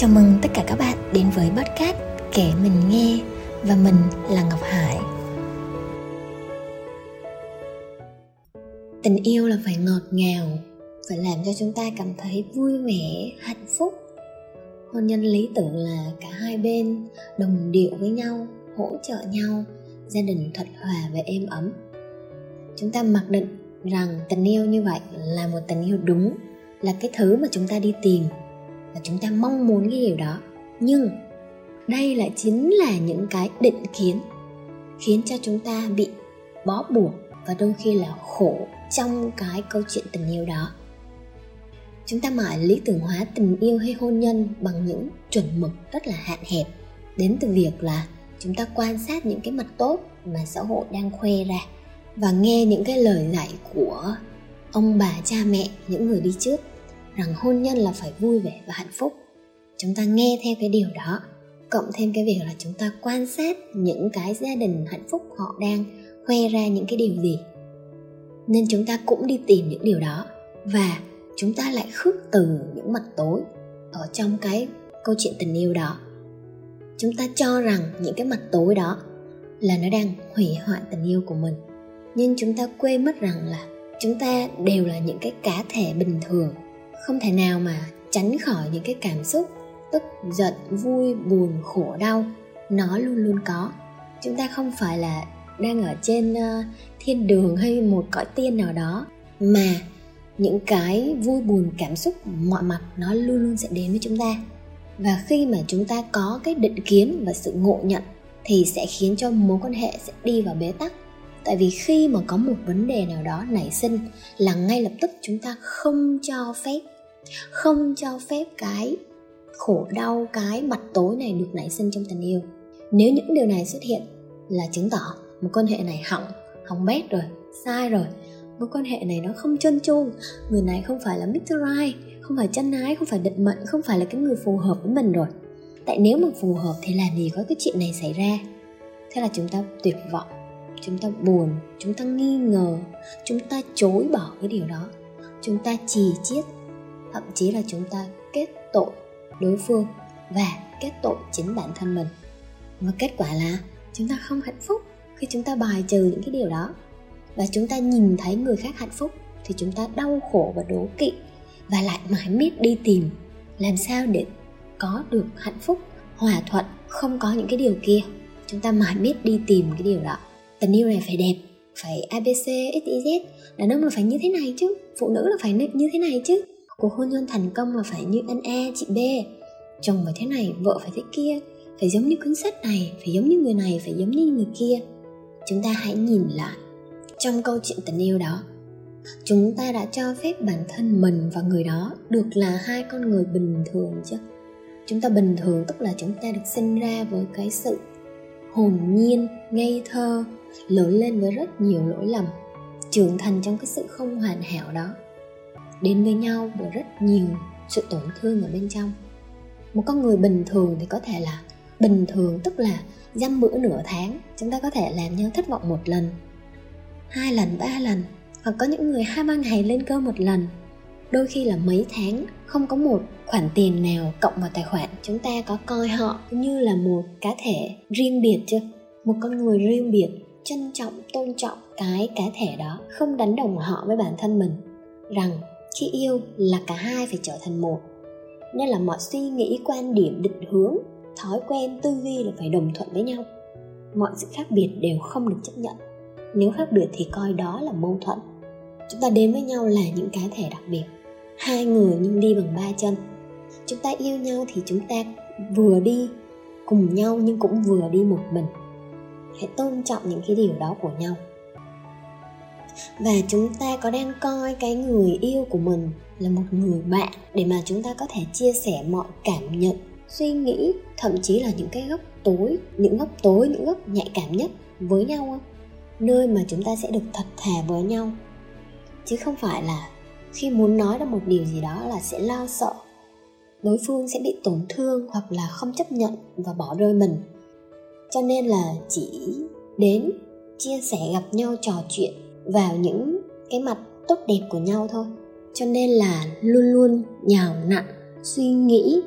Chào mừng tất cả các bạn đến với podcast Kể Mình Nghe và mình là Ngọc Hải. Tình yêu là phải ngọt ngào, phải làm cho chúng ta cảm thấy vui vẻ, hạnh phúc. Hôn nhân lý tưởng là cả hai bên đồng điệu với nhau, hỗ trợ nhau, gia đình thuận hòa và êm ấm. Chúng ta mặc định rằng tình yêu như vậy là một tình yêu đúng, là cái thứ mà chúng ta đi tìm và chúng ta mong muốn cái điều đó. Nhưng đây lại chính là những cái định kiến khiến cho chúng ta bị bó buộc và đôi khi là khổ trong cái câu chuyện tình yêu đó. Chúng ta mãi lý tưởng hóa tình yêu hay hôn nhân bằng những chuẩn mực rất là hạn hẹp, đến từ việc là chúng ta quan sát những cái mặt tốt mà xã hội đang khoe ra và nghe những cái lời dạy của ông bà, cha mẹ, những người đi trước rằng hôn nhân là phải vui vẻ và hạnh phúc. Chúng ta nghe theo cái điều đó, cộng thêm cái việc là chúng ta quan sát những cái gia đình hạnh phúc họ đang khoe ra những cái điều gì. Nên chúng ta cũng đi tìm những điều đó và chúng ta lại khước từ những mặt tối ở trong cái câu chuyện tình yêu đó. Chúng ta cho rằng những cái mặt tối đó là nó đang hủy hoại tình yêu của mình. Nhưng chúng ta quên mất rằng là chúng ta đều là những cái cá thể bình thường không thể nào mà tránh khỏi những cái cảm xúc tức giận vui buồn khổ đau. Nó luôn luôn có. Chúng ta không phải là đang ở trên uh, thiên đường hay một cõi tiên nào đó mà những cái vui buồn cảm xúc mọi mặt nó luôn luôn sẽ đến với chúng ta. Và khi mà chúng ta có cái định kiến và sự ngộ nhận thì sẽ khiến cho mối quan hệ sẽ đi vào bế tắc tại vì khi mà có một vấn đề nào đó nảy sinh là ngay lập tức chúng ta không cho phép, không cho phép cái khổ đau, cái mặt tối này được nảy sinh trong tình yêu. Nếu những điều này xuất hiện là chứng tỏ một quan hệ này hỏng hỏng bét rồi, sai rồi. Mối quan hệ này nó không chân chu người này không phải là Mr. Right, không phải chân ái, không phải định mệnh, không phải là cái người phù hợp với mình rồi. Tại nếu mà phù hợp thì làm gì có cái chuyện này xảy ra? Thế là chúng ta tuyệt vọng chúng ta buồn, chúng ta nghi ngờ, chúng ta chối bỏ cái điều đó. Chúng ta trì chiết, thậm chí là chúng ta kết tội đối phương và kết tội chính bản thân mình. Và kết quả là chúng ta không hạnh phúc khi chúng ta bài trừ những cái điều đó. Và chúng ta nhìn thấy người khác hạnh phúc thì chúng ta đau khổ và đố kỵ và lại mãi miết đi tìm làm sao để có được hạnh phúc, hòa thuận, không có những cái điều kia. Chúng ta mãi miết đi tìm cái điều đó tình yêu này phải đẹp phải abc xyz đàn ông là phải như thế này chứ phụ nữ là phải như thế này chứ. Cuộc hôn nhân thành công là phải như anh A, chị B. Chồng phải thế này, vợ phải thế kia. Phải giống như cuốn sách này, phải giống như người này, phải giống như người kia. Chúng ta hãy nhìn lại Trong câu chuyện tình yêu đó. Chúng ta đã cho phép bản thân mình và người đó Được là hai con người bình thường chứ. Chúng ta bình thường tức là chúng ta được sinh ra với cái sự hồn nhiên, ngây thơ Lớn lên với rất nhiều lỗi lầm, Trưởng thành trong cái sự không hoàn hảo đó, đến với nhau với rất nhiều sự tổn thương ở bên trong. Một con người bình thường thì có thể là bình thường, tức là dăm bữa nửa tháng, chúng ta có thể làm nhau thất vọng một lần, hai lần, ba lần, hoặc có những người hai ba ngày lên cơ một lần. Đôi khi là mấy tháng, không có một khoản tiền nào cộng vào tài khoản, chúng ta có coi họ như là một cá thể riêng biệt chưa? Một con người riêng biệt trân trọng, tôn trọng cái cá thể đó, không đánh đồng họ với bản thân mình. Rằng khi yêu là cả hai phải trở thành một. Nên là mọi suy nghĩ, quan điểm, định hướng, thói quen, tư duy là phải đồng thuận với nhau. Mọi sự khác biệt đều không được chấp nhận. Nếu khác biệt thì coi đó là mâu thuẫn. Chúng ta đến với nhau là những cá thể đặc biệt. Hai người nhưng đi bằng ba chân. Chúng ta yêu nhau thì chúng ta vừa đi cùng nhau nhưng cũng vừa đi một mình hãy tôn trọng những cái điều đó của nhau. Và chúng ta có đang coi cái người yêu của mình là một người bạn để mà chúng ta có thể chia sẻ mọi cảm nhận, suy nghĩ, thậm chí là những cái góc tối, những góc tối, những góc nhạy cảm nhất với nhau không? Nơi mà chúng ta sẽ được thật thà với nhau. Chứ không phải là khi muốn nói ra một điều gì đó là sẽ lo sợ, đối phương sẽ bị tổn thương hoặc là không chấp nhận và bỏ rơi mình cho nên là chỉ đến chia sẻ gặp nhau trò chuyện vào những cái mặt tốt đẹp của nhau thôi. Cho nên là luôn luôn nhào nặn, suy nghĩ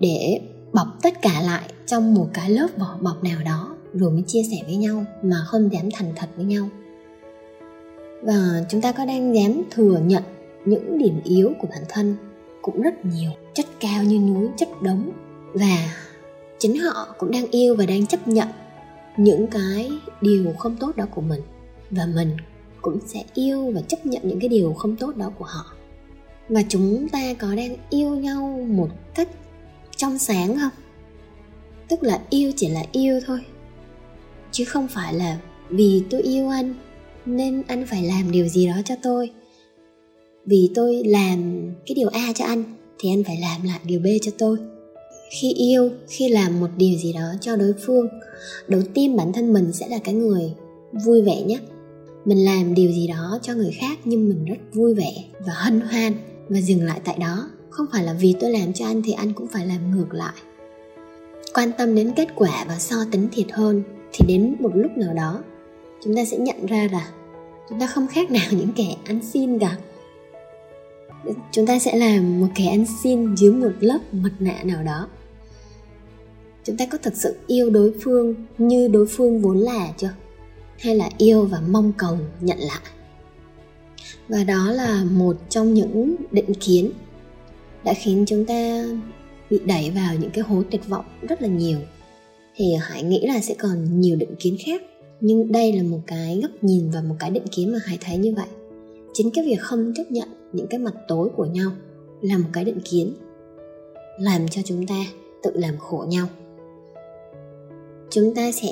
để bọc tất cả lại trong một cái lớp vỏ bọc nào đó, rồi mới chia sẻ với nhau mà không dám thành thật với nhau. Và chúng ta có đang dám thừa nhận những điểm yếu của bản thân cũng rất nhiều, chất cao như núi, chất đống và chính họ cũng đang yêu và đang chấp nhận những cái điều không tốt đó của mình. Và mình cũng sẽ yêu và chấp nhận những cái điều không tốt đó của họ. Và chúng ta có đang yêu nhau một cách trong sáng không? Tức là yêu chỉ là yêu thôi, chứ không phải là vì tôi yêu anh nên anh phải làm điều gì đó cho tôi. Vì tôi làm cái điều a cho anh thì anh phải làm lại điều b cho tôi khi yêu, khi làm một điều gì đó cho đối phương, đầu tiên bản thân mình sẽ là cái người vui vẻ nhất. Mình làm điều gì đó cho người khác nhưng mình rất vui vẻ và hân hoan và dừng lại tại đó. Không phải là vì tôi làm cho anh thì anh cũng phải làm ngược lại. Quan tâm đến kết quả và so tính thiệt hơn thì đến một lúc nào đó, chúng ta sẽ nhận ra là chúng ta không khác nào những kẻ ăn xin cả chúng ta sẽ làm một kẻ ăn xin dưới một lớp mặt nạ nào đó. Chúng ta có thật sự yêu đối phương như đối phương vốn là chưa? Hay là yêu và mong cầu nhận lại? Và đó là một trong những định kiến đã khiến chúng ta bị đẩy vào những cái hố tuyệt vọng rất là nhiều. Thì hải nghĩ là sẽ còn nhiều định kiến khác, nhưng đây là một cái góc nhìn và một cái định kiến mà hải thấy như vậy. Chính cái việc không chấp nhận những cái mặt tối của nhau là một cái định kiến, làm cho chúng ta tự làm khổ nhau. Chúng ta sẽ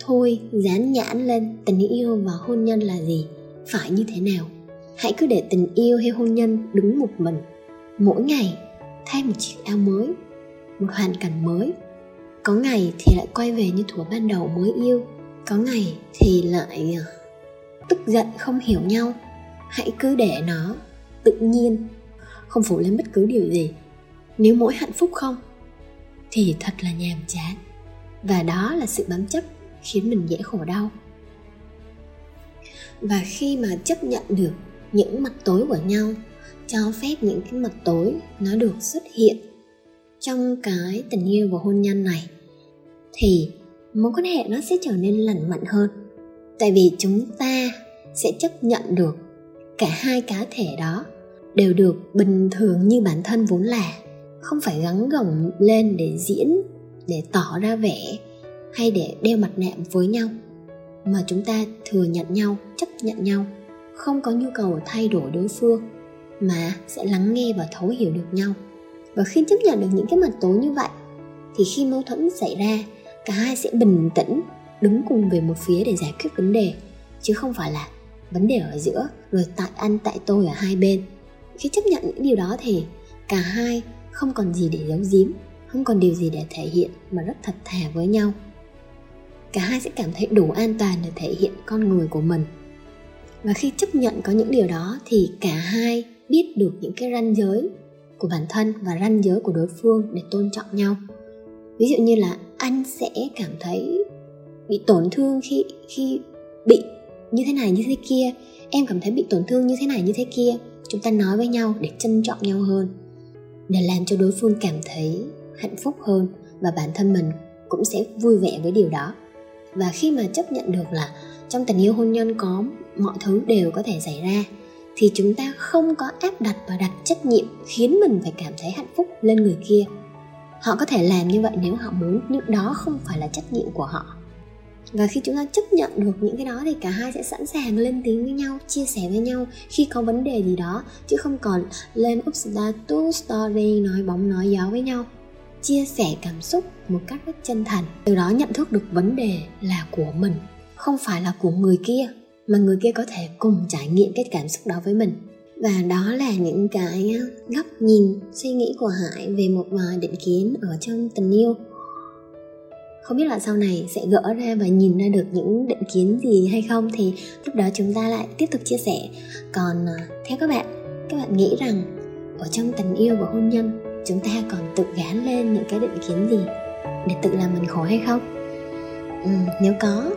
thôi dán nhãn lên tình yêu và hôn nhân là gì, phải như thế nào. Hãy cứ để tình yêu hay hôn nhân đứng một mình, mỗi ngày thay một chiếc áo mới, một hoàn cảnh mới. Có ngày thì lại quay về như thuở ban đầu mới yêu, có ngày thì lại ờ, tức giận không hiểu nhau. Hãy cứ để nó tự nhiên. Không phủ lên bất cứ điều gì. Nếu mỗi hạnh phúc không, thì thật là nhàm chán. Và đó là sự bám chấp khiến mình dễ khổ đau. Và khi mà chấp nhận được những mặt tối của nhau, cho phép những cái mặt tối nó được xuất hiện trong cái tình yêu và hôn nhân này, thì mối quan hệ nó sẽ trở nên lành mạnh hơn. Tại vì chúng ta sẽ chấp nhận được cả hai cá thể đó đều được bình thường như bản thân vốn là. Không phải gắng gồng lên để diễn, để tỏ ra vẻ, hay để đeo mặt nạ với nhau, mà chúng ta thừa nhận nhau, chấp nhận nhau. Không có nhu cầu thay đổi đối phương, mà sẽ lắng nghe và thấu hiểu được nhau. Và khi chấp nhận được những cái mặt tối như vậy, thì khi mâu thuẫn xảy ra, cả hai sẽ bình tĩnh, đứng cùng về một phía để giải quyết vấn đề, chứ không phải là vấn đề ở giữa, rồi tại anh tại tôi ở hai bên khi chấp nhận những điều đó thì cả hai không còn gì để giấu giếm, không còn điều gì để thể hiện mà rất thật thà với nhau. Cả hai sẽ cảm thấy đủ an toàn để thể hiện con người của mình. Và khi chấp nhận có những điều đó thì cả hai biết được những cái ranh giới của bản thân và ranh giới của đối phương để tôn trọng nhau. Ví dụ như là anh sẽ cảm thấy bị tổn thương khi khi bị như thế này như thế kia, em cảm thấy bị tổn thương như thế này như thế kia chúng ta nói với nhau để trân trọng nhau hơn, để làm cho đối phương cảm thấy hạnh phúc hơn và bản thân mình cũng sẽ vui vẻ với điều đó. Và khi mà chấp nhận được là trong tình yêu hôn nhân có mọi thứ đều có thể xảy ra, thì chúng ta không có áp đặt và đặt trách nhiệm khiến mình phải cảm thấy hạnh phúc lên người kia. Họ có thể làm như vậy nếu họ muốn, nhưng đó không phải là trách nhiệm của họ và khi chúng ta chấp nhận được những cái đó thì cả hai sẽ sẵn sàng lên tiếng với nhau, chia sẻ với nhau khi có vấn đề gì đó, chứ không còn lên up status story nói bóng nói gió với nhau. Chia sẻ cảm xúc một cách rất chân thành. Từ đó nhận thức được vấn đề là của mình, không phải là của người kia, mà người kia có thể cùng trải nghiệm cái cảm xúc đó với mình. Và đó là những cái góc nhìn, suy nghĩ của hải về một vài định kiến ở trong tình yêu không biết là sau này sẽ gỡ ra và nhìn ra được những định kiến gì hay không thì lúc đó chúng ta lại tiếp tục chia sẻ. Còn à, theo các bạn các bạn nghĩ rằng ở trong tình yêu và hôn nhân chúng ta còn tự gán lên những cái định kiến gì để tự làm mình khổ hay không? Ừ, nếu có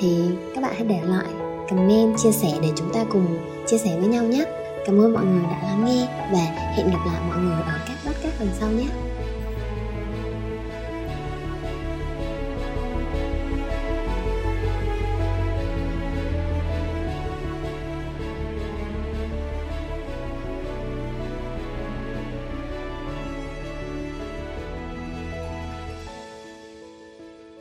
thì các bạn hãy để lại comment chia sẻ để chúng ta cùng chia sẻ với nhau nhé. Cảm ơn mọi người đã lắng nghe và hẹn gặp lại mọi người ở các podcast lần sau nhé.